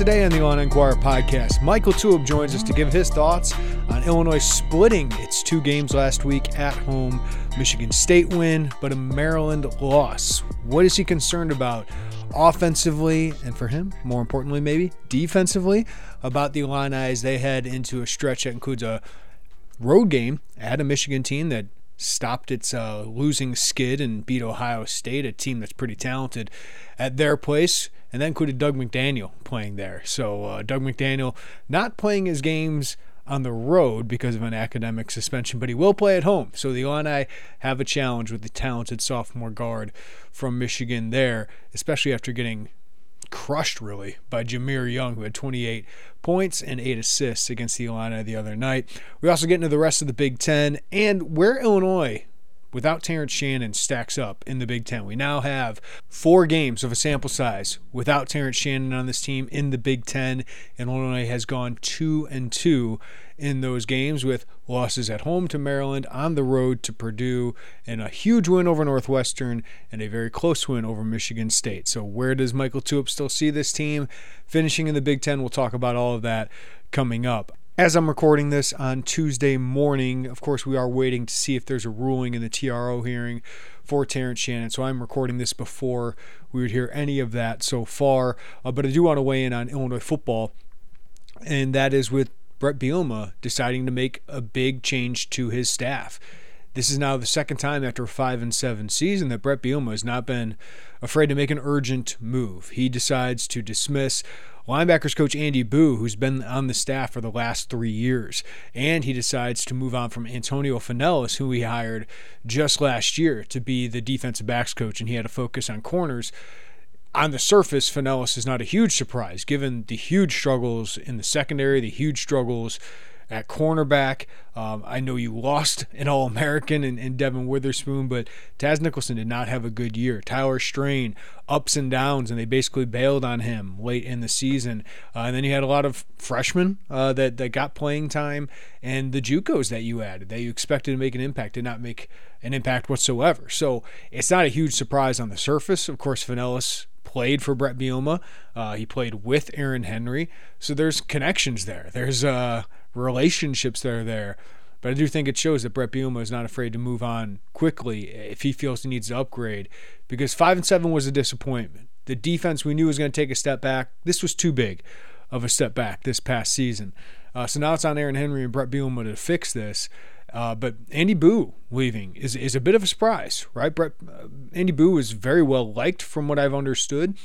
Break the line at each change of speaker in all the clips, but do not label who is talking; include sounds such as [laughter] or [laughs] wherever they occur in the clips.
Today on the Illini Inquirer podcast, Mike LaTulip joins us to give his thoughts on Illinois splitting its two games last week at home. Michigan State win, but a Maryland loss. What is he concerned about offensively, and for him, more importantly, maybe defensively, about the Illini as they head into a stretch that includes a road game at a Michigan team that stopped its uh, losing skid and beat Ohio State, a team that's pretty talented, at their place. And that included Doug McDaniel playing there. So uh, Doug McDaniel not playing his games on the road because of an academic suspension, but he will play at home. So the Illini have a challenge with the talented sophomore guard from Michigan there, especially after getting crushed really by Jahmir Young, who had 28 points and eight assists against the Illini the other night. We also get into the rest of the Big Ten and where Illinois, without Terrence Shannon, stacks up in the Big Ten. We now have four games of a sample size without Terrence Shannon on this team in the Big Ten, and Illinois has gone two and two in those games with losses at home to Maryland, on the road to Purdue, and a huge win over Northwestern and a very close win over Michigan State. So, where does Mike LaTulip still see this team finishing in the Big Ten? We'll talk about all of that coming up. As I'm recording this on Tuesday morning, of course, we are waiting to see if there's a ruling in the TRO hearing for Terrence Shannon. So I'm recording this before we would hear any of that so far. Uh, but I do want to weigh in on Illinois football, and that is with Bret Bielema deciding to make a big change to his staff. This is now the second time after a five and seven season that Bret Bielema has not been afraid to make an urgent move. He decides to dismiss linebackers coach Andy Buh, who's been on the staff for the last three years, and he decides to move on from Antonio Fenelus, who he hired just last year to be the defensive backs coach, and he had to focus on corners on the surface, Fenelus is not a huge surprise given the huge struggles in the secondary, the huge struggles at cornerback. Um, I know you lost an All American in, in Devon Witherspoon, but Taz Nicholson did not have a good year. Tyler Strain, ups and downs, and they basically bailed on him late in the season. Uh, and then you had a lot of freshmen uh, that, that got playing time, and the Jucos that you added that you expected to make an impact did not make an impact whatsoever. So it's not a huge surprise on the surface. Of course, Fenelus played for Bret Bielema. Uh, he played with Aaron Henry. So there's connections there. There's uh, relationships that are there. But I do think it shows that Bret Bielema is not afraid to move on quickly if he feels he needs to upgrade. Because five and seven was a disappointment. The defense we knew was going to take a step back. This was too big of a step back this past season. Uh, so now it's on Aaron Henry and Bret Bielema to fix this. Uh, but Andy Buh leaving is, is a bit of a surprise, right? Bret, uh, Andy Buh is very well liked from what I've understood.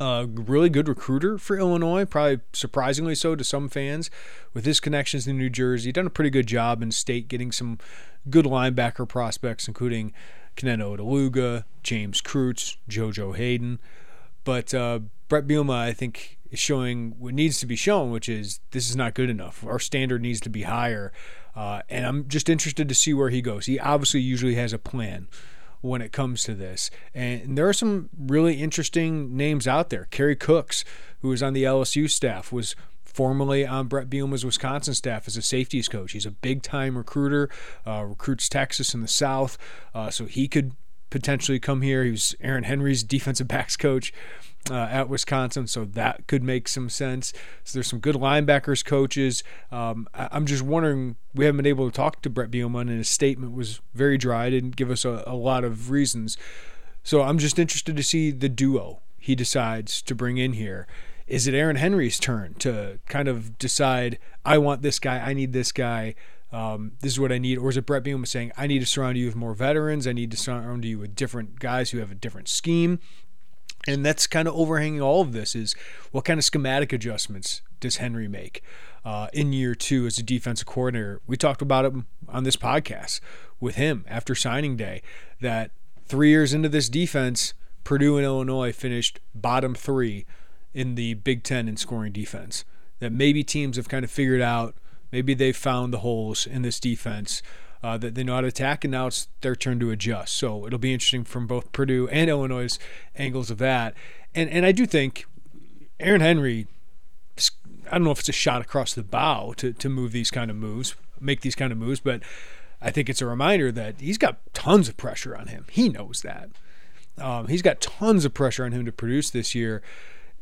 Uh, really good recruiter for Illinois, probably surprisingly so to some fans. With his connections in New Jersey, done a pretty good job in state getting some good linebacker prospects, including Kenenna Odeluga, James Kreutz, JoJo Hayden. But uh, Bret Bielema, I think, is showing what needs to be shown, which is this is not good enough. Our standard needs to be higher. Uh, and I'm just interested to see where he goes. He obviously usually has a plan when it comes to this. And there are some really interesting names out there. Kerry Cooks, who was on the LSU staff, was formerly on Bret Bielema's Wisconsin staff as a safeties coach. He's a big time recruiter, uh, recruits Texas in the South, uh, so he could potentially come here. He was Aaron Henry's [laughs] defensive backs coach uh, at Wisconsin, so that could make some sense. So there's some good linebackers coaches. Um, I- am just wondering. We haven't been able to talk to Bret Bielema, and his statement was very dry. Didn't give us a, a lot of reasons. So I'm just interested to see the duo he decides to bring in here. Is it Aaron Henry's turn to kind of decide, I want this guy, I need this guy, um, this is what I need? Or is it Bret Bielema saying, I need to surround you with more veterans, I need to surround you with different guys who have a different scheme? And that's kind of overhanging all of this is what kind of schematic adjustments does Henry make uh, in year two as a defensive coordinator? We talked about it on this podcast with him after signing day that three years into this defense, Purdue and Illinois finished bottom three in the Big Ten in scoring defense. That maybe teams have kind of figured out, maybe they've found the holes in this defense uh, that they know how to attack, and now it's their turn to adjust. So it'll be interesting from both Purdue and Illinois' angles of that. And and I do think Aaron Henry, I don't know if it's a shot across the bow to to move these kind of moves, make these kind of moves, but I think it's a reminder that he's got tons of pressure on him. He knows that. Um, he's got tons of pressure on him to produce this year.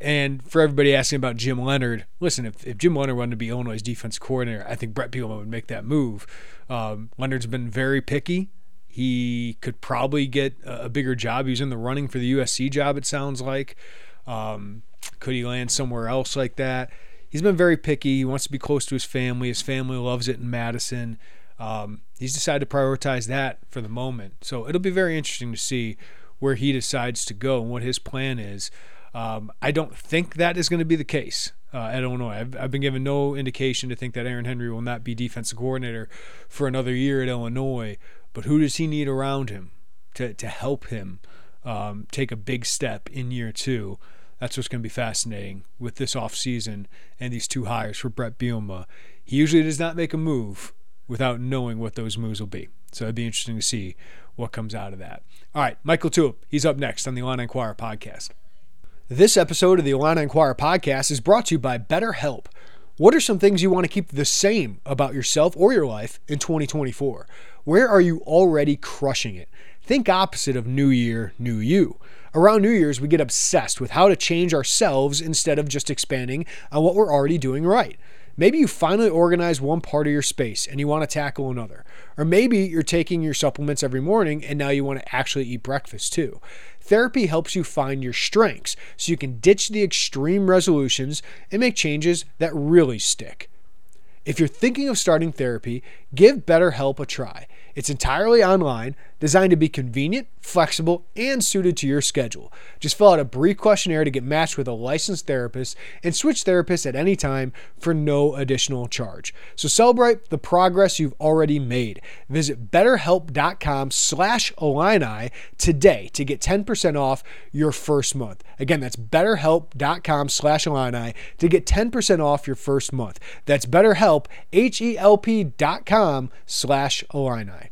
And for everybody asking about Jim Leonhard, listen, if, if Jim Leonhard wanted to be Illinois' defense coordinator, I think Bret Bielema would make that move. Um, Leonhard's been very picky. He could probably get a, a, bigger job. He's in the running for the USC job, it sounds like. Um, could he land somewhere else like that? He's been very picky. He wants to be close to his family. His family loves it in Madison. Um, he's decided to prioritize that for the moment. So it'll be very interesting to see where he decides to go and what his plan is. Um, I don't think that is going to be the case uh, at Illinois. I've, I've, been given no indication to think that Aaron Henry will not be defensive coordinator for another year at Illinois. But who does he need around him to, to help him um, take a big step in year two? That's what's going to be fascinating with this offseason and these two hires for Bret Bielema. He usually does not make a move without knowing what those moves will be. So it'd be interesting to see what comes out of that. All right, Mike LaTulip, he's up next on the Illini Inquirer podcast. This episode of the Illini Inquirer podcast is brought to you by BetterHelp. What are some things you want to keep the same about yourself or your life in 2024? Where are you already crushing it? Think opposite of New Year, New You. Around New Year's, we get obsessed with how to change ourselves instead of just expanding on what we're already doing right. Maybe you finally organize one part of your space and you want to tackle another. Or maybe you're taking your supplements every morning and now you want to actually eat breakfast too. Therapy helps you find your strengths so you can ditch the extreme resolutions and make changes that really stick. If you're thinking of starting therapy, give BetterHelp a try. It's entirely online, designed to be convenient, flexible, and suited to your schedule. Just fill out a brief questionnaire to get matched with a licensed therapist and switch therapists at any time for no additional charge. So celebrate the progress you've already made. Visit betterhelp.com slash Illini today to get 10% off your first month. Again, that's betterhelp.com slash Illini to get 10% off your first month. That's betterhelp, H-E-L-P dot com slash Illini.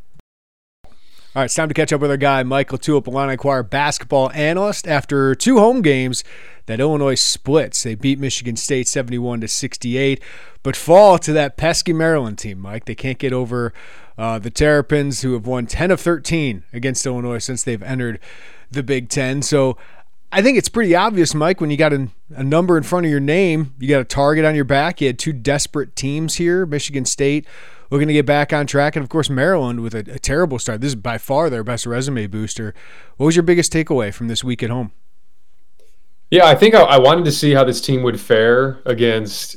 All right, it's time to catch up with our guy, Mike LaTulip, Illini Inquirer basketball analyst. After two home games that Illinois splits, they beat Michigan State 71 to 68, but fall to that pesky Maryland team, Mike. They can't get over uh, the Terrapins, who have won 10 of 13 against Illinois since they've entered the Big Ten. So I think it's pretty obvious, Mike, when you got a, a, number in front of your name, you got a target on your back. You had two desperate teams here Michigan State looking to get back on track. And of course, Maryland with a, a terrible start. This is by far their best resume booster. What was your biggest takeaway from this week at home?
Yeah, I think I, I wanted to see how this team would fare against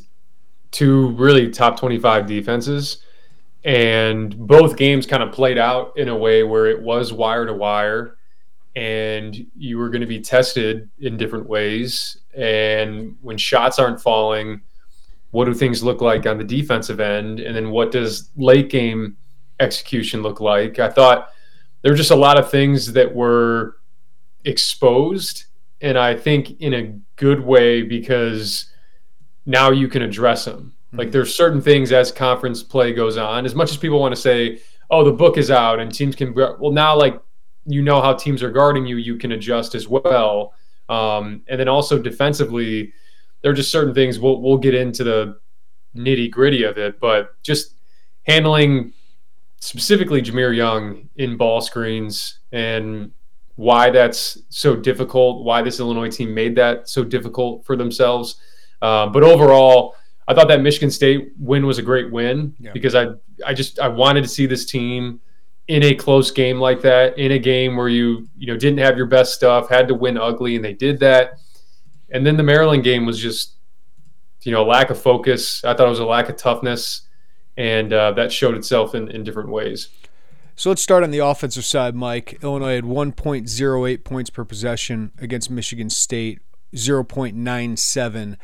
two really top 25 defenses. And both games kind of played out in a way where it was wire to wire and you were going to be tested in different ways. And when shots aren't falling, what do things look like on the defensive end, and then what does late game execution look like? I thought there were just a lot of things that were exposed and I think in a good way because now you can address them. Mm-hmm. Like there's certain things as conference play goes on. As much as people want to say, "Oh, the book is out," and teams can well now like you know how teams are guarding you, you can adjust as well. Um, and then also defensively, there are just certain things we'll we'll get into the nitty gritty of it, but just handling specifically Jahmir Young in ball screens and why that's so difficult, why this Illinois team made that so difficult for themselves. Um, but overall, I thought that Michigan State win was a great win yeah. because I I just I wanted to see this team in a close game like that, in a game where you you know didn't have your best stuff, had to win ugly, and they did that. And then the Maryland game was just you know lack of focus. I thought it was a lack of toughness, and uh, that showed itself in, in different ways.
So let's start on the offensive side, Mike. Illinois had 1.08 points per possession against Michigan State, 0.97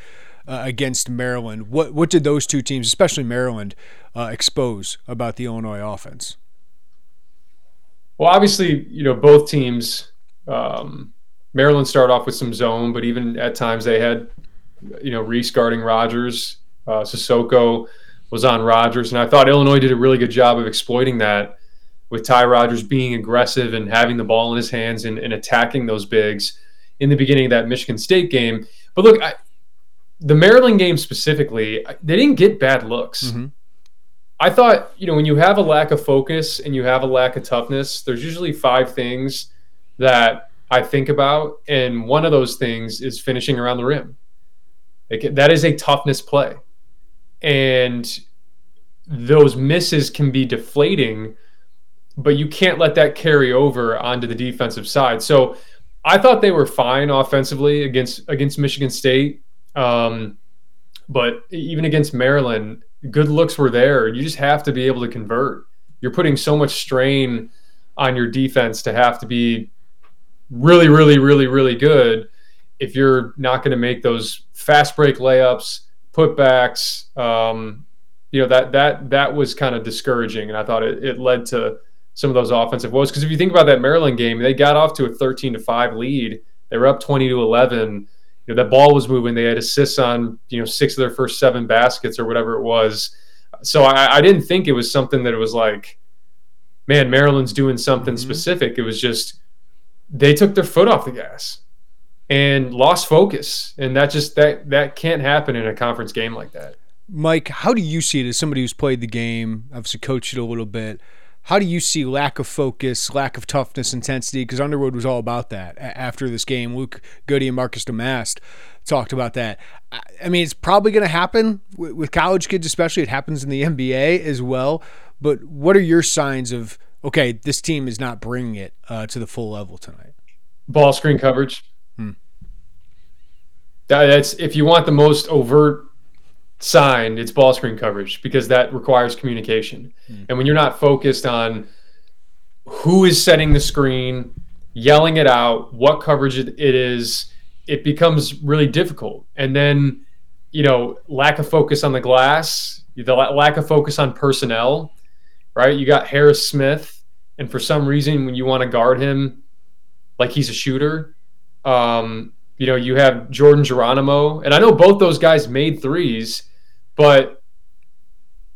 uh, against Maryland. What what did those two teams, especially Maryland, uh, expose about the Illinois offense?
Well, obviously, you know both teams. Um, Maryland started off with some zone, but even at times they had, you know, Reese guarding Rodgers. Uh, Sissoko was on Rodgers, and I thought Illinois did a really good job of exploiting that with Ty Rodgers being aggressive and having the ball in his hands and, and attacking those bigs in the beginning of that Michigan State game. But look, I, the Maryland game specifically, they didn't get bad looks. Mm-hmm. I thought, you know, when you have a lack of focus and you have a lack of toughness, there's usually five things that I think about. And one of those things is finishing around the rim. Like, that is a toughness play. And those misses can be deflating but you can't let that carry over onto the defensive side. So I thought they were fine offensively against against Michigan State, um, but even against Maryland, good looks were there. You just have to be able to convert. You're putting so much strain on your defense to have to be really, really, really, really good if you're not going to make those fast break layups, putbacks. Um, you know that that that was kind of discouraging, and I thought it, it led to some of those offensive woes. Because if you think about that Maryland game, they got off to a 13 to 5 lead. They were up 20 to 11. You know, that ball was moving. They had assists on, you know, six of their first seven baskets or whatever it was. So I, I didn't think it was something that it was like, man, Maryland's doing something mm-hmm. specific. It was just they took their foot off the gas and lost focus. And that just that that can't happen in a conference game like that.
Mike, how do you see it as somebody who's played the game, obviously coached it a little bit? How do you see lack of focus, lack of toughness, intensity? Because Underwood was all about that after this game. Luke Goode and Marcus Domask talked about that. I mean, it's probably going to happen with college kids, especially. It happens in the NBA as well. But what are your signs of okay, this team is not bringing it uh, to the full level tonight?
Ball screen coverage. Hmm. that's if you want the most overt sign, it's ball screen coverage because that requires communication. Mm. And when you're not focused on who is setting the screen, yelling it out, what coverage it is, it becomes really difficult. And then, you know, lack of focus on the glass, the lack of focus on personnel, right? You got Harris Smith, and for some reason, when you want to guard him like he's a shooter, um, you know, you have Jordan Geronimo, and I know both those guys made threes, but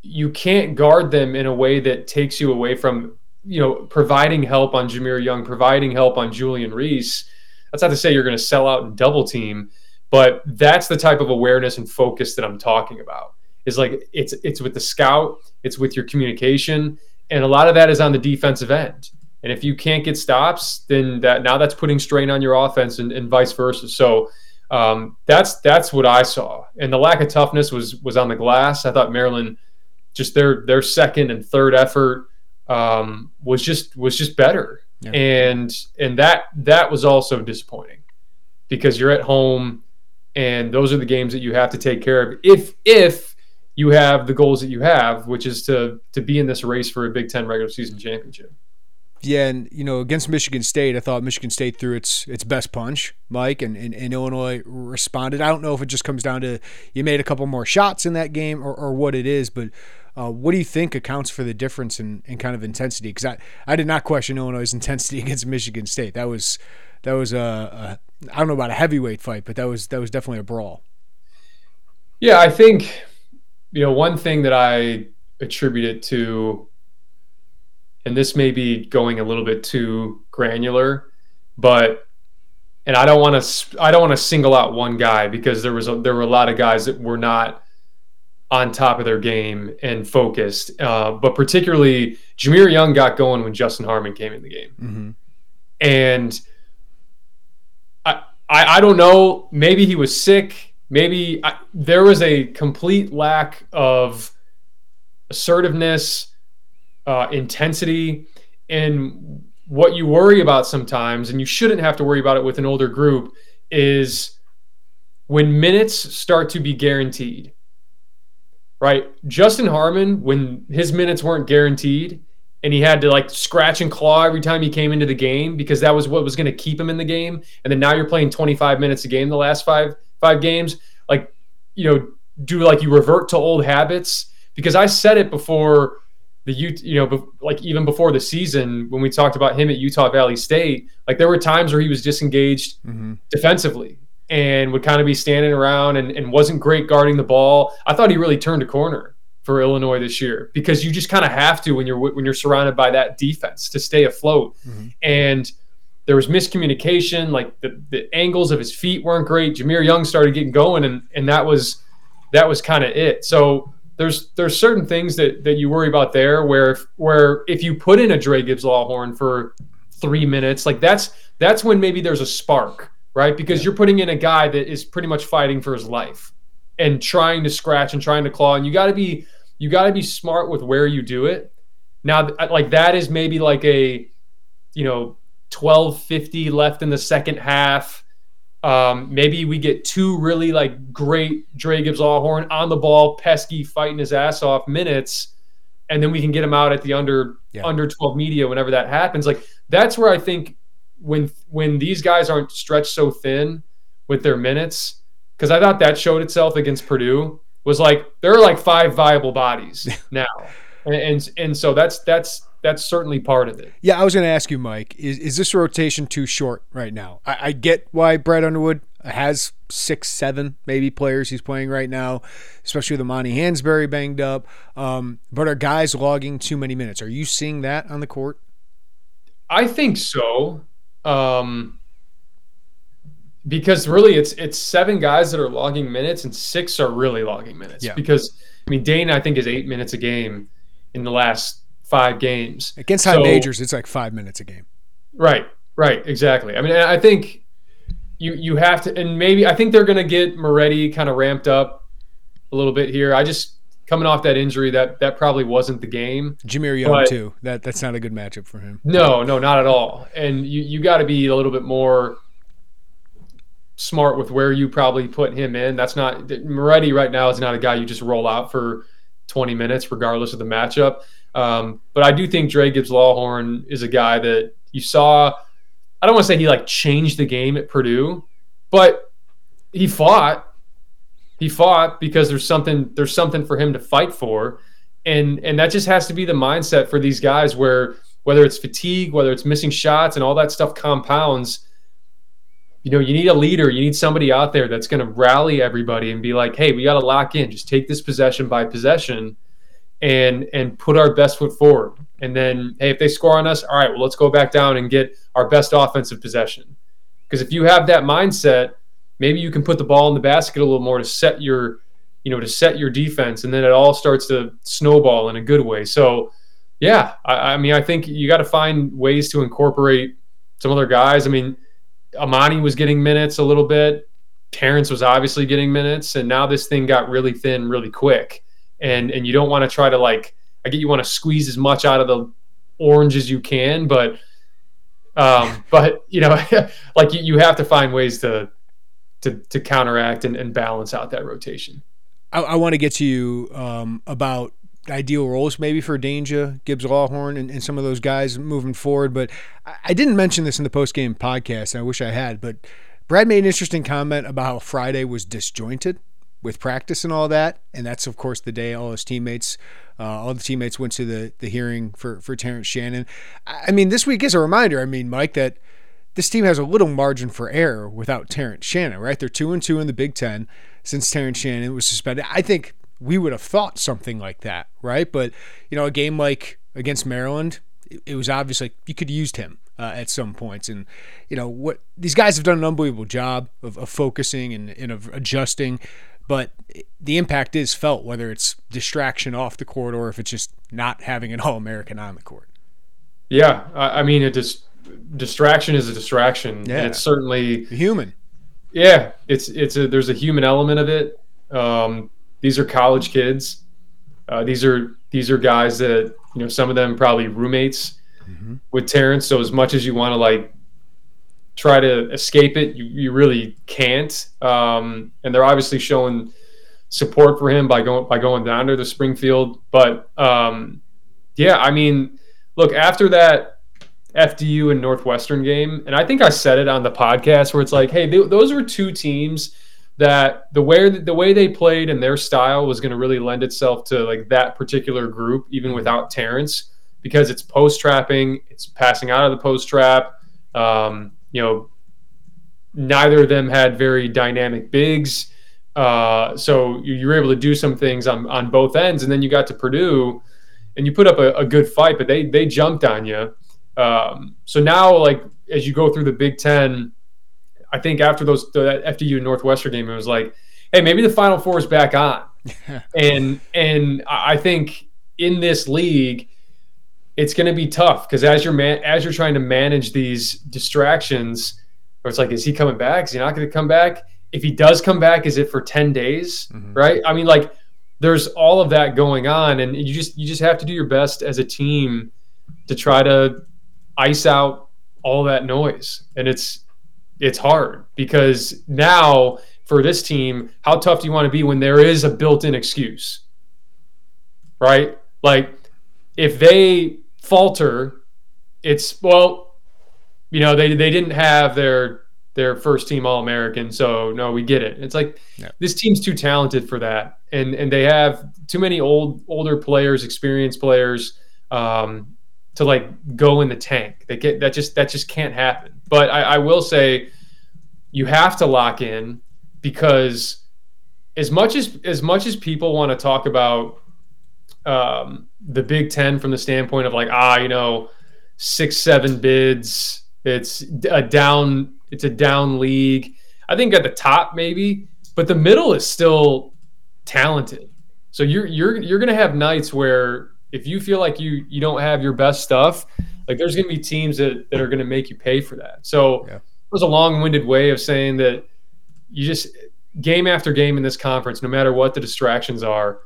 you can't guard them in a way that takes you away from you know providing help on Jahmir Young, providing help on Julian Reese. That's not to say you're going to sell out and double team, but that's the type of awareness and focus that I'm talking about. Is like it's it's with the scout, it's with your communication, and a lot of that is on the defensive end. And if you can't get stops, then that now that's putting strain on your offense and, and vice versa. So um, that's that's what I saw, and the lack of toughness was was on the glass. I thought Maryland, just their their second and third effort um, was just was just better, yeah. and and that that was also disappointing because you're at home, and those are the games that you have to take care of if if you have the goals that you have, which is to to be in this race for a Big Ten regular season championship.
Yeah, and you know, against Michigan State, I thought Michigan State threw its its best punch, Mike, and, and, and, Illinois responded. I don't know if it just comes down to you made a couple more shots in that game or, or what it is, but uh, what do you think accounts for the difference in, in kind of intensity? Because I, I did not question Illinois' intensity [laughs] against Michigan State. That was that was a, a I don't know about a heavyweight fight, but that was that was definitely a brawl.
Yeah, I think you know one thing that I attribute it to, and this may be going a little bit too granular, but and I don't want to I don't want to single out one guy because there was a, there were a lot of guys that were not on top of their game and focused. Uh, but particularly, Jahmir Young got going when Justin Harmon came in the game,
mm-hmm.
and I, I I don't know. Maybe he was sick. Maybe I, there was a complete lack of assertiveness, uh, intensity, and what you worry about sometimes, and you shouldn't have to worry about it with an older group, is when minutes start to be guaranteed right? Justin Harmon, when his minutes weren't guaranteed and he had to like scratch and claw every time he came into the game because that was what was going to keep him in the game. And then now you're playing 25 minutes a game the last five five games. Like, you know, do like you revert to old habits? Because I said it before the you you know like even before the season when we talked about him at Utah Valley State, like there were times where he was disengaged mm-hmm. defensively and would kind of be standing around and, and wasn't great guarding the ball. I thought he really turned a corner for Illinois this year because you just kind of have to when you're when you're surrounded by that defense to stay afloat. Mm-hmm. And there was miscommunication, like the, the angles of his feet weren't great. Jahmir Young started getting going, and and that was that was kind of it. So there's there's certain things that that you worry about there where if, where if you put in a Dre Gibbs Lawhorn for three minutes, like that's that's when maybe there's a spark right? Because yeah. you're putting in a guy that is pretty much fighting for his life and trying to scratch and trying to claw. And you got to be you got to be smart with where you do it. Now, like that is maybe like a you know 1250 left in the second half. Um, maybe we get two really like great Dre Gibbs Lawhorn on the ball, pesky, fighting his ass off minutes, and then we can get him out at the under yeah. under 12 media whenever that happens. Like that's where I think when when these guys aren't stretched so thin with their minutes, because I thought that showed itself against Purdue, was like there are like five viable bodies [laughs] now, and, and and so that's that's that's certainly part of it.
Yeah, I was going to ask you, Mike, is is this rotation too short right now? I, I get why Brad Underwood has six, seven maybe players he's playing right now, especially with Amani Hansberry banged up. Um, but are guys logging too many minutes? Are you seeing that on the court?
I think so. Um, because really it's it's seven guys that are logging minutes and six are really logging minutes. Yeah. Because I mean Dane I think is eight minutes a game in the last five games.
Against high so, majors, it's like five minutes a game.
Right, right, exactly. I mean I think you you have to and maybe I think they're gonna get Moretti kind of ramped up a little bit here. I just coming off that injury, that that probably wasn't the game.
Jahmir Young but, too. That that's not a good matchup for him.
No, no, not at all. And you you got to be a little bit more smart with where you probably put him in. That's not Moretti right now is not a guy you just roll out for 20 minutes regardless of the matchup. Um, but I do think Dre Gibbs Lawhorn is a guy that you saw. I don't want to say he like changed the game at Purdue, but he fought. He fought because there's something there's something for him to fight for. And and that just has to be the mindset for these guys where whether it's fatigue whether it's missing shots and all that stuff compounds you know you need a leader you need somebody out there that's going to rally everybody and be like hey we got to lock in. Just take this possession by possession and and put our best foot forward. And then hey if they score on us all right well let's go back down and get our best offensive possession. Because if you have that mindset maybe you can put the ball in the basket a little more to set your you know to set your defense and then it all starts to snowball in a good way. So yeah i, I mean i think you got to find ways to incorporate some other guys. I mean amani was getting minutes a little bit. Terrence was obviously getting minutes and now this thing got really thin really quick and and you don't want to try to like i get you want to squeeze as much out of the orange as you can but um [laughs] but you know [laughs] like you, you have to find ways to to to counteract and, and balance out that rotation.
I, I want to get to you um, about ideal roles maybe for Dainja, Gibbs Lawhorn, and, and, some of those guys moving forward. But I, I didn't mention this in the post game podcast. I wish I had. But Brad made an interesting comment about how Friday was disjointed with practice and all that, and that's of course the day all his teammates, uh, all the teammates went to the the hearing for for Terrence Shannon. I mean, this week is a reminder. I mean, Mike, that this team has a little margin for error without Terrence Shannon, right? They're two and two in the Big Ten since Terrence Shannon was suspended. I think we would have thought something like that, right? But you know, a game like against Maryland, it, was obvious like you could have used him uh, at some points, and you know what these guys have done an unbelievable job of, of focusing and, and of adjusting. But the impact is felt whether it's distraction off the court or if it's just not having an [laughs] All American on the court.
Yeah, I, mean, it just distraction is a distraction. Yeah, and it's certainly
human.
Yeah, it's it's a there's a human element of it. Um, these are college kids. Uh, these are these are guys that you know some of them probably roommates mm-hmm. with Terrence. So as much as you want to like try to escape it, you, you really can't. Um, and they're obviously showing support for him by going by going down to the Springfield. But um, yeah, I mean, look after that FDU and Northwestern game, and I think I said it on the podcast where it's like, hey, those were two teams that the way the way they played and their style was going to really lend itself to like that particular group, even without Terrence, because it's post trapping, it's passing out of the post trap. Um, you know, neither of them had very dynamic bigs. Uh, so you were able to do some things on, on both ends, and then you got to Purdue, and you put up a, a good fight, but they they jumped on you. Um, so now, like as you go through the Big Ten, I think after those the FDU Northwestern game, it was like, hey, maybe the Final Four is back on, [laughs] and and I think in this league, it's going to be tough because as you're man as you're trying to manage these distractions, or it's like, is he coming back? Is he not going to come back? If he does come back, is it for ten days? Mm-hmm. Right? I mean, like there's all of that going on, and you just you just have to do your best as a team to try to ice out all that noise, and it's it's hard because now for this team, how tough do you want to be when there is a built-in excuse? Right? Like if they falter, it's well, you know, they they didn't have their their first team All American, so no, we get it. It's like yeah. this team's too talented for that, and and they have too many old older players, experienced players, um, to like go in the tank. They get that just that just can't happen. But I, I will say you have to lock in because as much as as much as people want to talk about um, the Big Ten from the standpoint of like ah you know six seven bids it's a down it's a down league. I think at the top maybe but the middle is still talented. So you're you're you're gonna have nights where if you feel like you you don't have your best stuff like there's gonna be teams that, that are gonna make you pay for that. So yeah. was a long-winded way of saying that you just game after game in this conference, no matter what the distractions are,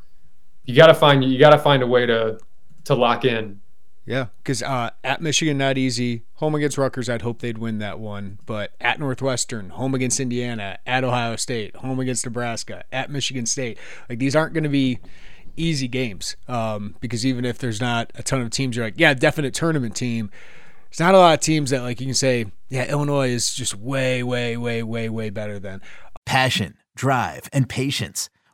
you got to find you got to find a way to to lock in.
Yeah, because uh, at Michigan, not easy. Home against Rutgers, I'd hope they'd win that one. But at Northwestern, home against Indiana, at Ohio State, home against Nebraska, at Michigan State, like these aren't going to be easy games. Um, because even if there's not a ton of teams, you're like, yeah, definite tournament team. It's not a lot of teams that like you can say, yeah, Illinois is just way, way, way, way, way better than.
Passion, drive, and patience.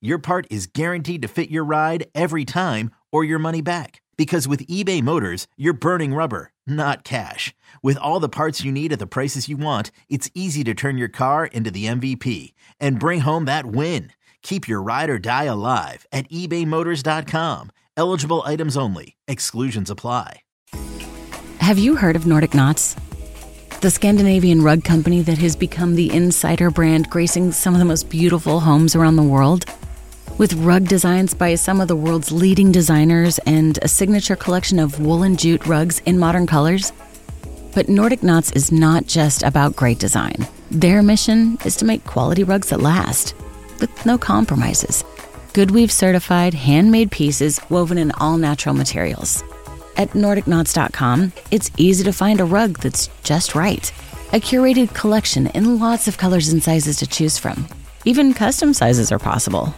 your part is guaranteed to fit your ride every time or your money back. Because with eBay Motors, you're burning rubber, not cash. With all the parts you need at the prices you want, it's easy to turn your car into the MVP and bring home that win. Keep your ride or die alive at ebaymotors.com. Eligible items only, exclusions apply.
Have you heard of Nordic Knots? The Scandinavian rug company that has become the insider brand gracing some of the most beautiful homes around the world? With rug designs by some of the world's leading designers and a signature collection of woolen jute rugs in modern colors? But Nordic Knots is not just about great design. Their mission is to make quality rugs that last, with no compromises. Goodweave certified handmade pieces woven in all natural materials at NordicKnots.com, it's easy to find a rug that's just right. A curated collection in lots of colors and sizes to choose from. Even custom sizes are possible.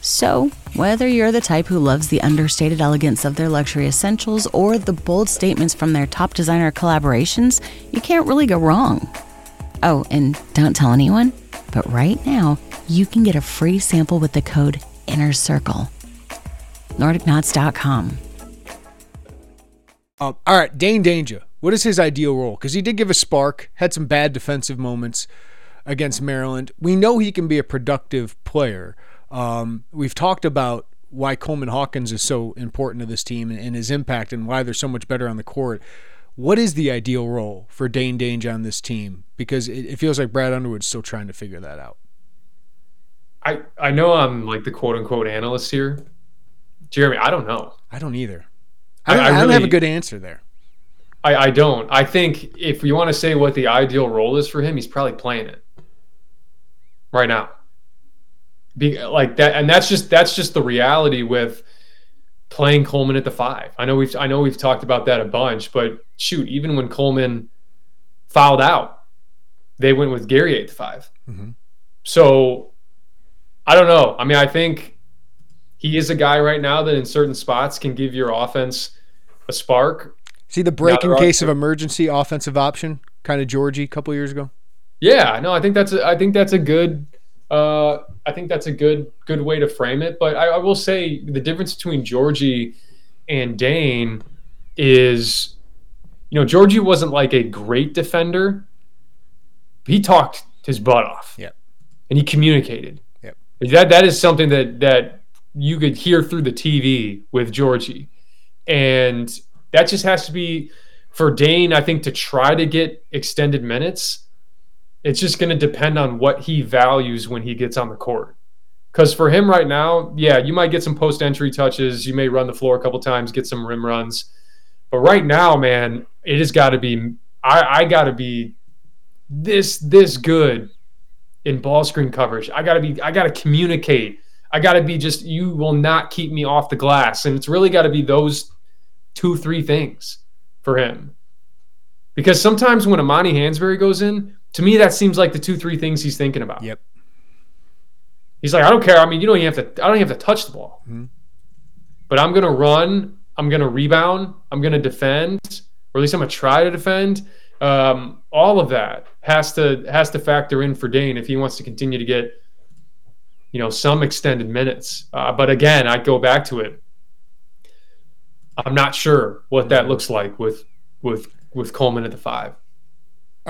So, whether you're the type who loves the understated elegance of their luxury essentials or the bold statements from their top designer collaborations, you can't really go wrong. Oh, and don't tell anyone, but right now, you can get a free sample with the code Inner Circle. NordicKnots.com.
Um, all right, Dane Dainja. What is his ideal role? Because he did give a spark, had some bad defensive moments against Maryland. We know he can be a productive player. Um, we've talked about why Coleman Hawkins is so important to this team and, and his impact and why they're so much better on the court. What is the ideal role for Dane Dainja on this team? Because it, it feels like Brad Underwood's still trying to figure that out.
I I know I'm like the quote unquote analyst here, Jeremy. I don't know.
I don't either. I don't,
I- I
I don't have a good answer there.
I, I don't. I think if you want to say what the ideal role is for him, he's probably playing it right now. Be, like that, and that's just that's just the reality with playing Coleman at the five. I know we've I know we've talked about that a bunch, but shoot, even when Coleman fouled out, they went with Gary at the 5
Mhm.
So I don't know. I mean, I think he is a guy right now that in certain spots can give your offense a spark.
See the break in case of emergency offensive option, kind of Georgie a couple years ago.
Yeah, no, I think that's a, I think that's a good uh, I think that's a good good way to frame it. But I, I will say the difference between Georgie and Dane is, you know, Georgie wasn't like a great defender. He talked his butt off.
Yep.
And he communicated.
Yep.
That that is something that that you could hear through the TV with Georgie. And that just has to be for Dane, I think, to try to get extended minutes. It's just going to depend on what he values when he gets on the court. Because for him right now, yeah, you might get some post entry touches. You may run the floor a couple times, get some rim runs. But right now, man, it has got to be. I, I got to be this this good in ball screen coverage. I got to be. I got to communicate. I got to be just. You will not keep me off the glass, and it's really got to be those two, three things for him. Because sometimes when Amani Hansberry goes in, to me that seems like the two, three things he's thinking about.
Yep.
He's like, I don't care. I mean, you don't even have to. I don't even have to touch the ball. But I'm gonna run. I'm gonna rebound. I'm gonna defend, or at least I'm gonna try to defend. Um, all of that has to has to factor in for Dane if he wants to continue to get, you know, some extended minutes. Uh, but again, I go back to it. I'm not sure what that looks like with with with Coleman at the five.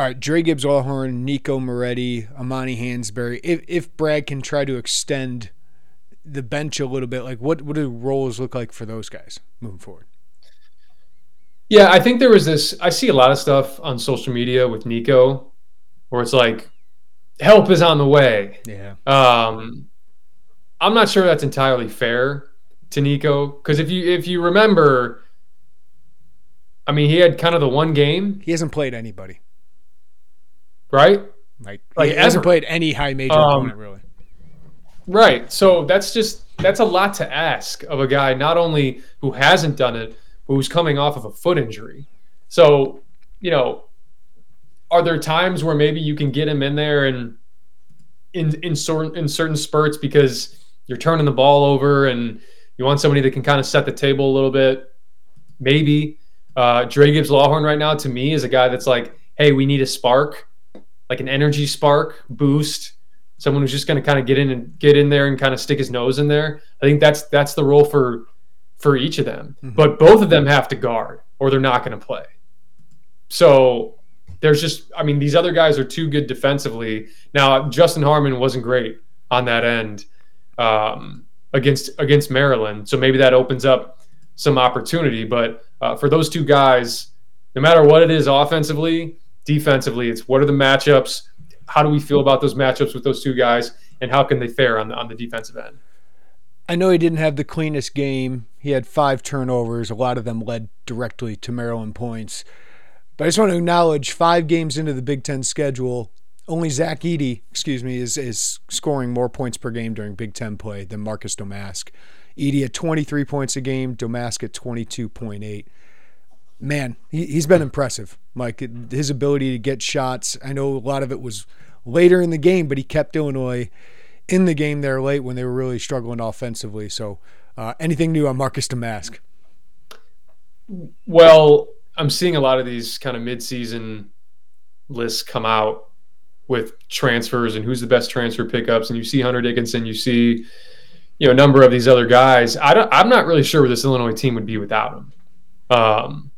All right, Dre Gibbs Lawhorn, Nico Moretti, Amani Hansberry. If if Brad can try to extend the bench a little bit, like what what do roles look like for those guys moving forward?
Yeah, I think there was this. I see a lot of stuff on social media with Nico, where it's like, help is on the way.
Yeah.
Um, I'm not sure that's entirely fair to Nico because if you if you remember, I mean, he had kind of the one game,
He hasn't played anybody.
Right?
Like,
Like
he hasn't
ever.
played any high major
Um,
opponent really.
Right. So that's just that's a lot to ask of a guy not only who hasn't done it, but who's coming off of a foot injury. So, you know, are there times where maybe you can get him in there and in in certain in certain spurts because you're turning the ball over and you want somebody that can kind of set the table a little bit? Maybe. Uh, Dre Gibbs Lawhorn right now to me is a guy that's like, hey, we need a spark, like an energy spark boost someone who's just going to kind of get in and get in there and kind of stick his nose in there. I think that's that's the role for for each of them. But both of them have to guard or they're not going to play. So there's just I mean these other guys are too good defensively. Now Justin Harmon wasn't great on that end um, against against Maryland, so maybe that opens up some opportunity. But uh, for those two guys, no matter what it is offensively, defensively, it's what are the matchups? How do we feel about those matchups with those two guys, and how can they fare on the on the defensive end?
I know he didn't have the cleanest game. He had five turnovers. A lot of them led directly to Maryland points. But I just want to acknowledge five games into the Big Ten schedule, only Zach Edey, excuse me, is, is scoring more points per game during Big Ten play than Marcus Domask. Edey at 23 points a game, Domask at 22.8. man, he, he's been impressive, Mike. His ability to get shots. I know a lot of it was later in the game, but he kept Illinois in the game there late when they were really struggling offensively. So, uh, anything new on Marcus Domask?
Well, I'm seeing a lot of these kind of midseason lists come out with transfers and who's the best transfer pickups, and you see Hunter Dickinson, you see you know a number of these other guys. I don't, I'm not really sure where this Illinois team would be without him. Um,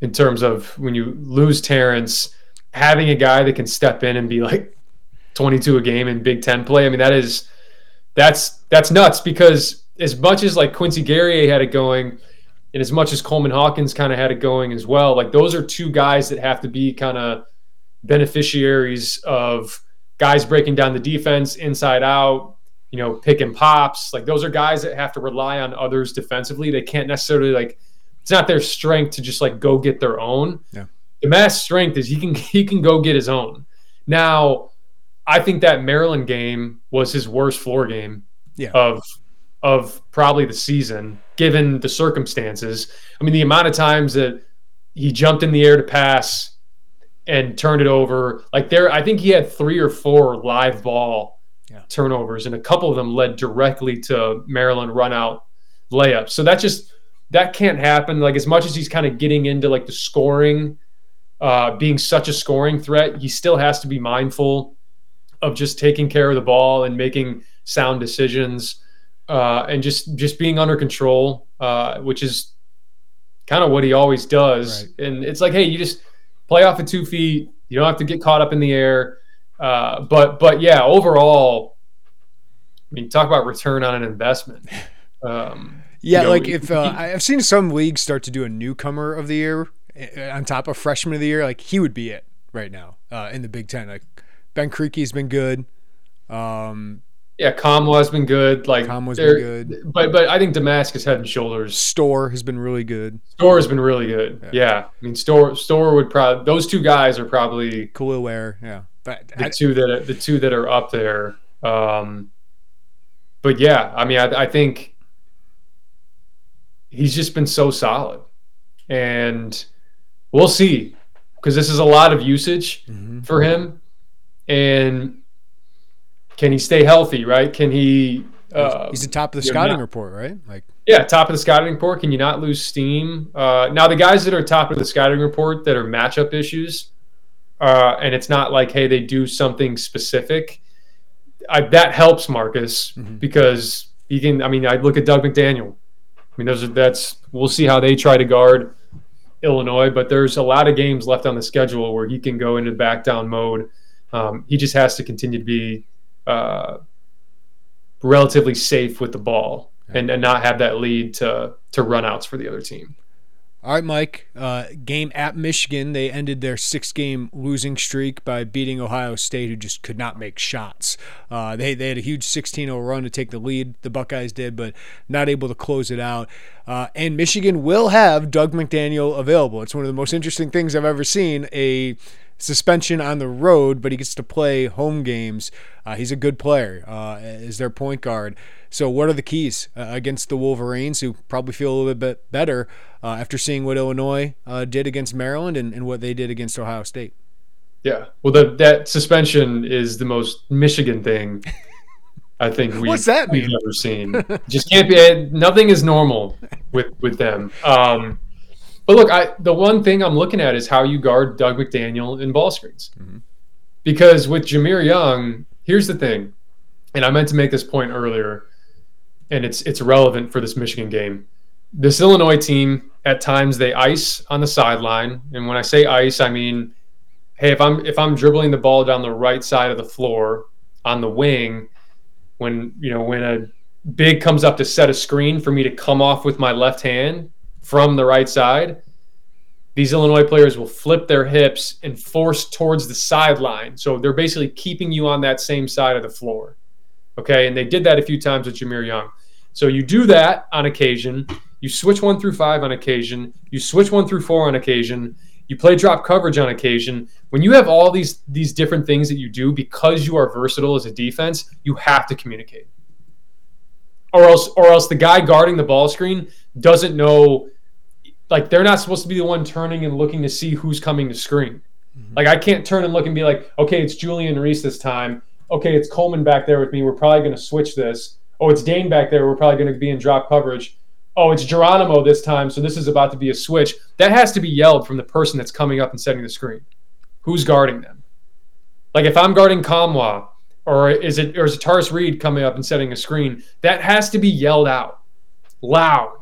in terms of when you lose Terrence, having a guy that can step in and be like 22 a game in Big Ten play. I mean, that is that's that's nuts because as much as like Quincy Guerrier had it going, and as much as Coleman Hawkins kind of had it going as well, like those are two guys that have to be kind of beneficiaries of guys breaking down the defense inside out, you know, picking pops. Like those are guys that have to rely on others defensively. They can't necessarily like it's not their strength to just like go get their own.
Yeah.
mass strength is he can [laughs] he can go get his own. Now, I think that Maryland game was his worst floor game
yeah.
of of probably the season, given the circumstances. I mean, the amount of times that he jumped in the air to pass and turned it over. Like there, I think he had three or four live ball
yeah.
turnovers, and a couple of them led directly to Maryland run out layups. So that just that can't happen. Like as much as he's kind of getting into like the scoring, uh, being such a scoring threat, he still has to be mindful of just taking care of the ball and making sound decisions, uh, and just just being under control, uh, which is kind of what he always does.
Right.
And it's like, hey, you just play off of two feet. You don't have to get caught up in the air. Uh, but but yeah, overall, I mean, talk about return on an investment. [laughs] Um,
Yeah, like if uh, I've seen some leagues start to do a newcomer of the year uh, on top of freshman of the year, like he would be it right now uh, in the Big Ten. Like Ben Krikke's been good. Um,
Yeah, Nkamhoua's been good. Like Nkamhoua's
been good.
but but I think Domask's head and shoulders.
Storr has been really good.
Storr has been really good. Yeah, I mean Storr Storr would probably those two guys are probably
Khalil Ware, yeah. But
the
I-
two that are, the two that are up there. Um, but yeah, I mean I, I think he's just been so solid, and we'll see because this is a lot of usage
Mm-hmm.
for him, and can he stay healthy? Right? Can he? Uh,
he's the top of the scouting
not-
report, right? Like
yeah, top of the scouting report. Can you not lose steam? Uh, now, the guys that are top of the scouting report that are matchup issues, uh, and it's not like, hey, they do something specific. I, that helps Marcus because he can. I mean, I look at Dug McDaniel. I mean, those are that's. We'll see how they try to guard Illinois, but there's a lot of games left on the schedule where he can go into back down mode. Um, he just has to continue to be uh, relatively safe with the ball and, and not have that lead to to runouts for the other team.
All right, Mike. Uh, game at Michigan. They ended their six game losing streak by beating Ohio State, who just could not make shots. Uh, they, they had a huge 16 0 run to take the lead, the Buckeyes did, but not able to close it out. Uh, and Michigan will have Dug McDaniel available. It's one of the most interesting things I've ever seen. A suspension on the road, but he gets to play home games. Uh, he's a good player uh, as their point guard. So, what are the keys uh, against the Wolverines, who probably feel a little bit better uh, after seeing what Illinois uh, did against Maryland and, and what they did against Ohio State?
Yeah. Well, the, that suspension is the most Michigan thing I think [laughs] we,
What's that
we've ever seen. [laughs] Just can't be. Nothing is normal with with them. Um, but look, I the one thing I'm looking at is how you guard Dug McDaniel in ball screens. Mm-hmm. Because with Jahmir Young, here's the thing, and I meant to make this point earlier, and it's it's relevant for this Michigan game. This Illinois team, at times they ice on the sideline, and when I say ice, I mean, hey, if I'm if I'm dribbling the ball down the right side of the floor on the wing, when you know when a big comes up to set a screen for me to come off with my left hand from the right side, these Illinois players will flip their hips and force towards the sideline. So they're basically keeping you on that same side of the floor. Okay. And they did that a few times with Jahmir Young. So you do that on occasion. You switch one through five on occasion. You switch one through four on occasion. You play drop coverage on occasion. When you have all these these different things that you do because you are versatile as a defense, you have to communicate. Or else or else the guy guarding the ball screen doesn't know like they're not supposed to be the one turning and looking to see who's coming to screen. Mm-hmm. Like I can't turn and look and be like, okay, it's Julian Reese this time. Okay, it's Coleman back there with me. We're probably going to switch this. Oh, it's Dane back there. We're probably going to be in drop coverage. Oh, it's Geronimo this time. So this is about to be a switch. That has to be yelled from the person that's coming up and setting the screen. Who's guarding them? Like if I'm guarding Nkamhoua, or is it or is it Tarris Reed coming up and setting a screen? That has to be yelled out loud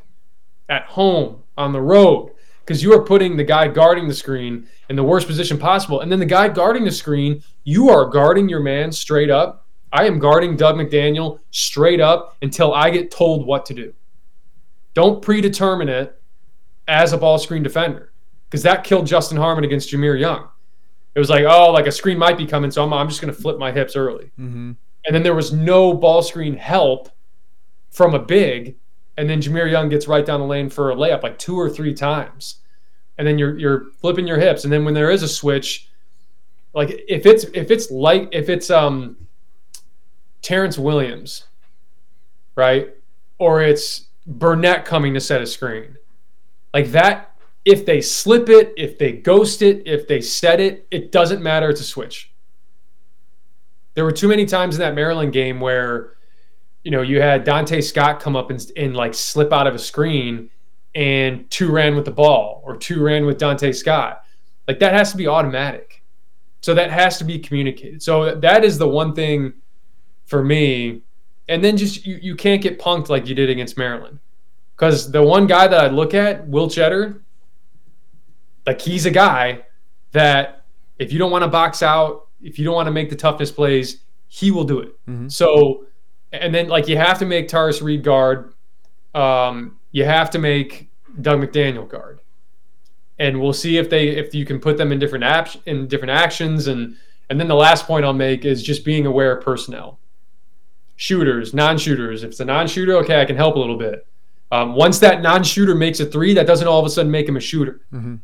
at home on the road because you are putting the guy guarding the screen in the worst position possible. And then the guy guarding the screen, you are guarding your man straight up. I am guarding Dug McDaniel straight up until I get told what to do. Don't predetermine it as a ball screen defender because that killed Justin Harmon against Jahmir Young. It was like, oh, like a screen might be coming, so I'm, I'm just going to flip my hips early.
Mm-hmm.
And then there was no ball screen help from a big and then Jahmir Young gets right down the lane for a layup like two or three times, and then you're you're flipping your hips, and then when there is a switch, like if it's if it's like if it's um Terrance Williams, right, or it's Burnett coming to set a screen, like that. If they slip it, if they ghost it, if they set it, it doesn't matter. It's a switch. There were too many times in that Maryland game where you know, you had Dante Scott come up and, and like slip out of a screen and two ran with the ball or two ran with Dante Scott. Like that has to be automatic. So that has to be communicated. So that is the one thing for me. And then just you, you can't get punked like you did against Maryland. Because the one guy that I look at, Will Tschetter, like he's a guy that if you don't want to box out, if you don't want to make the toughness plays, he will do it.
Mm-hmm.
So and then like you have to make Tarris Reed guard. Um, you have to make Dug McDaniel guard, and we'll see if they if you can put them in different apps in different actions. And and then the last point I'll make is just being aware of personnel, shooters, non-shooters. If it's a non-shooter, okay, I can help a little bit. Um, once that non-shooter makes a three, that doesn't all of a sudden make him a shooter.
Mm-hmm.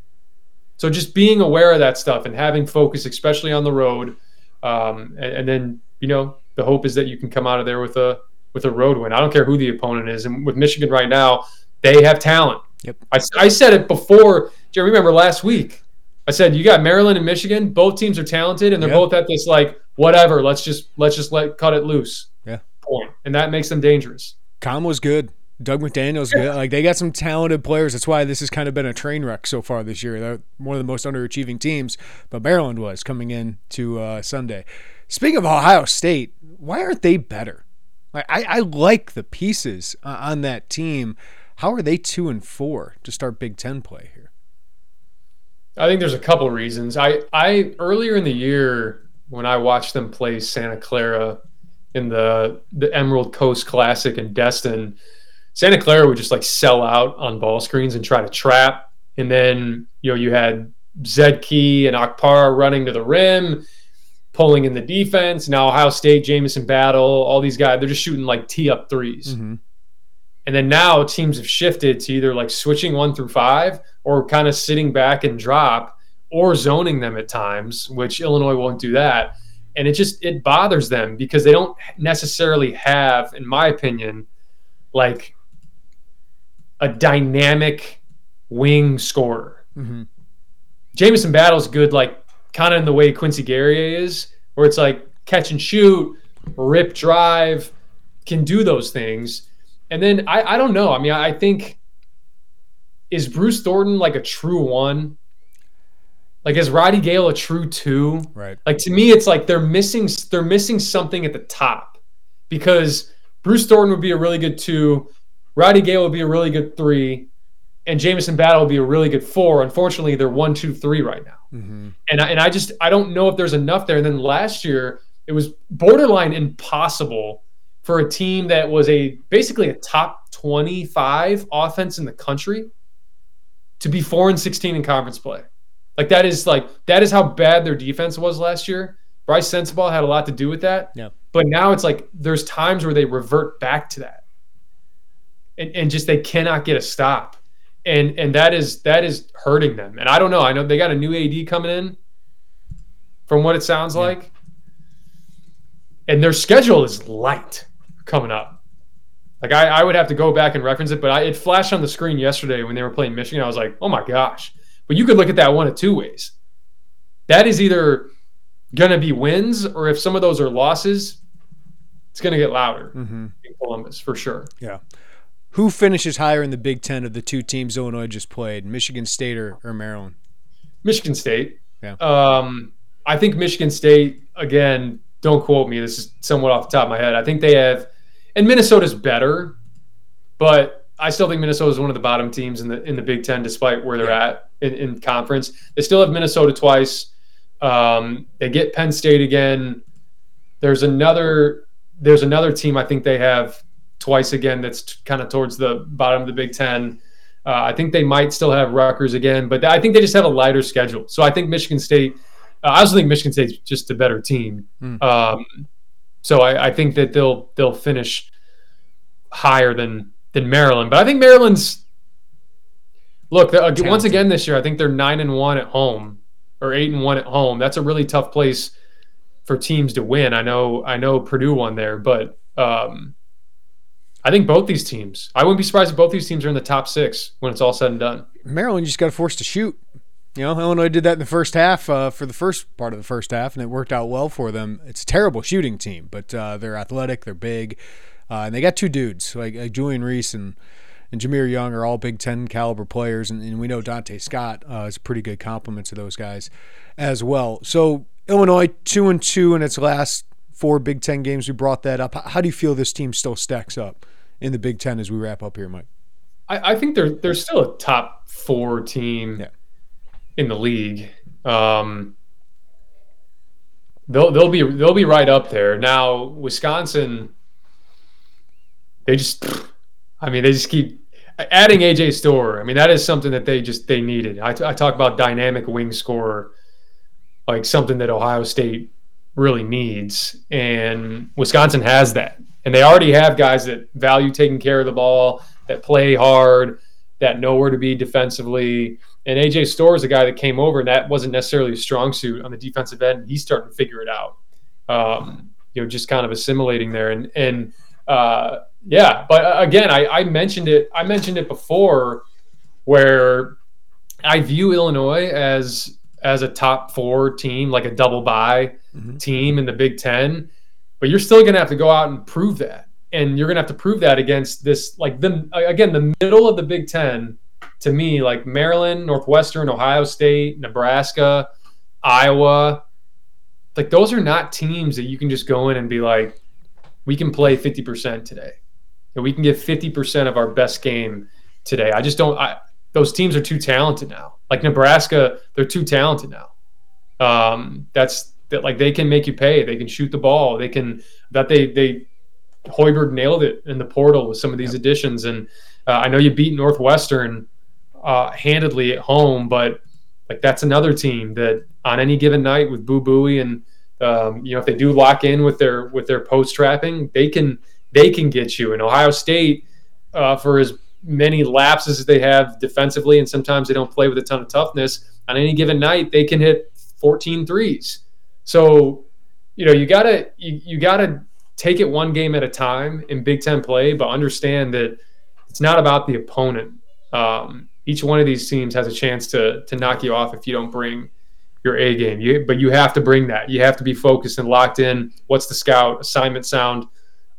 So just being aware of that stuff and having focus, especially on the road, um, and, and then you know the hope is that you can come out of there with a with a road win. I don't care who the opponent is. And with Michigan right now, they have talent.
Yep.
I, I said it before. Do you remember last week? I said you got Maryland and Michigan. Both teams are talented, and they're
Yep.
both at this like whatever. Let's just let's just let cut it loose.
Yeah.
Point, and that makes them dangerous.
Com was good. Dug McDaniel's good. Like they got some talented players. That's why this has kind of been a train wreck so far this year. They're one of the most underachieving teams, but Maryland was coming in to uh, Sunday. Speaking of Ohio State, why aren't they better? I, I like the pieces uh, on that team. How are they two and four to start Big Ten play here?
I think there's a couple reasons. I I earlier in the year when I watched them play Santa Clara in the the Emerald Coast Classic in Destin, Santa Clara would just like sell out on ball screens and try to trap. And then you know you had Zed Key and Okpara running to the rim, pulling in the defense. Now Ohio State, Jamison Battle, all these guys, they're just shooting like tee up 3s
Mm-hmm.
And then now teams have shifted to either like switching one through five or kind of sitting back and drop or zoning them at times, which Illinois won't do that. And it just it bothers them because they don't necessarily have, in my opinion, like a dynamic wing scorer.
Mm-hmm.
Jamison Battle's good, like kind of in the way Quincy Guerrier is, where it's like catch and shoot, rip drive, can do those things. And then I, I don't know. I mean, I think is Bruce Thornton like a true one? Like is Roddy Gayle a true two?
Right.
Like to me, it's like they're missing they're missing something at the top because Bruce Thornton would be a really good two, Roddy Gayle would be a really good three, and Jamison Battle would be a really good four. Unfortunately, they're one, two, three right now.
Mm-hmm.
And I, and I just I don't know if there's enough there. And then last year it was borderline impossible for a team that was a basically a top 25 offense in the country to be 4 and 16 in conference play. Like that is like that is how bad their defense was last year. Brice Sensabaugh had a lot to do with that.
Yeah.
But now it's like there's times where they revert back to that. And, and just they cannot get a stop. And and that is that is hurting them. And I don't know. I know they got a new AD coming in from what it sounds
Yeah.
like. And their schedule is light coming up. Like I, I would have to go back and reference it, but I, it flashed on the screen yesterday when they were playing Michigan. I was like, oh my gosh! But you could look at that one of two ways. That is either going to be wins, or if some of those are losses, it's going to get louder
mm-hmm.
in Columbus for sure.
Yeah. Who finishes higher in the Big Ten of the two teams Illinois just played, Michigan State or, or Maryland?
Michigan State.
Yeah.
Um, I think Michigan State again. Don't quote me. This is somewhat off the top of my head. I think they have, and Minnesota's better, but I still think Minnesota is one of the bottom teams in the in the Big Ten, despite where they're yeah. at in, in, conference. They still have Minnesota twice. Um, they get Penn State again. There's another there's another team I think they have twice again that's t- kind of towards the bottom of the Big Ten. Uh, I think they might still have Rutgers again, but I think they just have a lighter schedule. So I think Michigan State. Uh, I also think Michigan State's just a better team. Mm. Um, so I, I, think that they'll they'll finish higher than than Maryland. But I think Maryland's look uh, once again this year. I think they're nine and one at home or eight and one at home. That's a really tough place for teams to win. I know I know Purdue won there, but um, I think both these teams. I wouldn't be surprised if both these teams are in the top six when it's all said and done.
Maryland just got forced to shoot. You know, Illinois did that in the first half uh, for the first part of the first half, and it worked out well for them. It's a terrible shooting team, but uh, they're athletic, they're big, uh, and they got two dudes like, like Julian Reese and and Jahmir Young are all Big Ten caliber players, and, and we know Dante Scott uh, is a pretty good complement to those guys as well. So Illinois two and two in its last four Big Ten games. We brought that up. How do you feel this team still stacks up in the Big Ten as we wrap up here, Mike?
I, I think they're they're still a top four team
yeah.
in the league. Um, they'll they'll be they'll be right up there. Now Wisconsin, they just, I mean, they just keep adding AJ Storr. I mean, that is something that they just they needed. I, I talk about dynamic wing scorer, like something that Ohio State really needs, and Wisconsin has that. And they already have guys that value taking care of the ball, that play hard, that know where to be defensively. And AJ Storr is a guy that came over, and that wasn't necessarily a strong suit on the defensive end. He's starting to figure it out. Um, you know, just kind of assimilating there, and and uh, yeah, but uh, again, I, I mentioned it. I mentioned it before, where I view Illinois as as a top four team, like a double bye mm-hmm. team in the Big Ten. But you're still going to have to go out and prove that, and you're going to have to prove that against this, like the again the middle of the Big Ten. To me, like Maryland, Northwestern, Ohio State, Nebraska, Iowa, like those are not teams that you can just go in and be like, we can play 50% today and we can give 50% of our best game today. I just don't. I, those teams are too talented now. Like Nebraska, they're too talented now. Um, that's that. Like they can make you pay. They can shoot the ball. They can. That they they. Hoiberg nailed it in the portal with some of these yep. additions, and uh, I know you beat Northwestern uh, handedly at home, but like that's another team that on any given night with Boo Buie and um, you know if they do lock in with their with their post trapping, they can they can get you. And Ohio State, uh, for as many lapses as they have defensively, and sometimes they don't play with a ton of toughness, on any given night, they can hit 14 threes. So, you know, you gotta you, you gotta take it one game at a time in Big Ten play, but understand that it's not about the opponent. Um, each one of these teams has a chance to to knock you off if you don't bring your A game. You, but you have to bring that. You have to be focused and locked in. What's the scout assignment sound?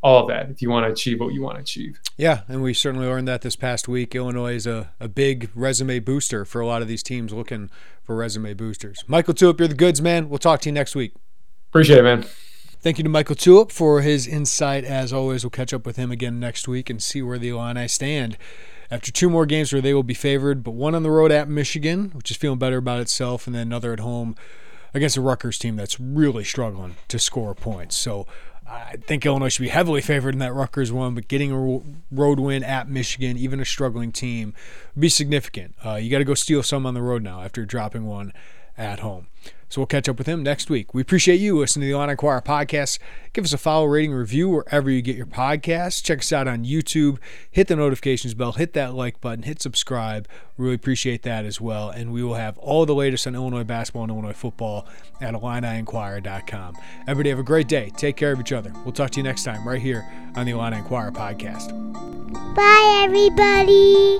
All of that if you want to achieve what you want to achieve.
Yeah, and we certainly learned that this past week. Illinois is a, a big resume booster for a lot of these teams looking for resume boosters. Mike LaTulip, you're the goods man. We'll talk to you next week.
Appreciate it, man.
Thank you to Mike LaTulip for his insight. As always, we'll catch up with him again next week and see where the Illini stand. After two more games where they will be favored, but one on the road at Michigan, which is feeling better about itself, and then another at home against a Rutgers team that's really struggling to score points. So I think Illinois should be heavily favored in that Rutgers one, but getting a road win at Michigan, even a struggling team, would be significant. Uh, you got to go steal some on the road now after dropping one at home. So we'll catch up with him next week. We appreciate you listening to the Illini Inquirer podcast. Give us a follow, rating, review wherever you get your podcasts. Check us out on YouTube. Hit the notifications bell, hit that like button, hit subscribe. Really appreciate that as well. And we will have all the latest on Illinois basketball and Illinois football at IlliniInquirer.com. Everybody have a great day. Take care of each other. We'll talk to you next time right here on the Illini Inquirer podcast.
Bye, everybody.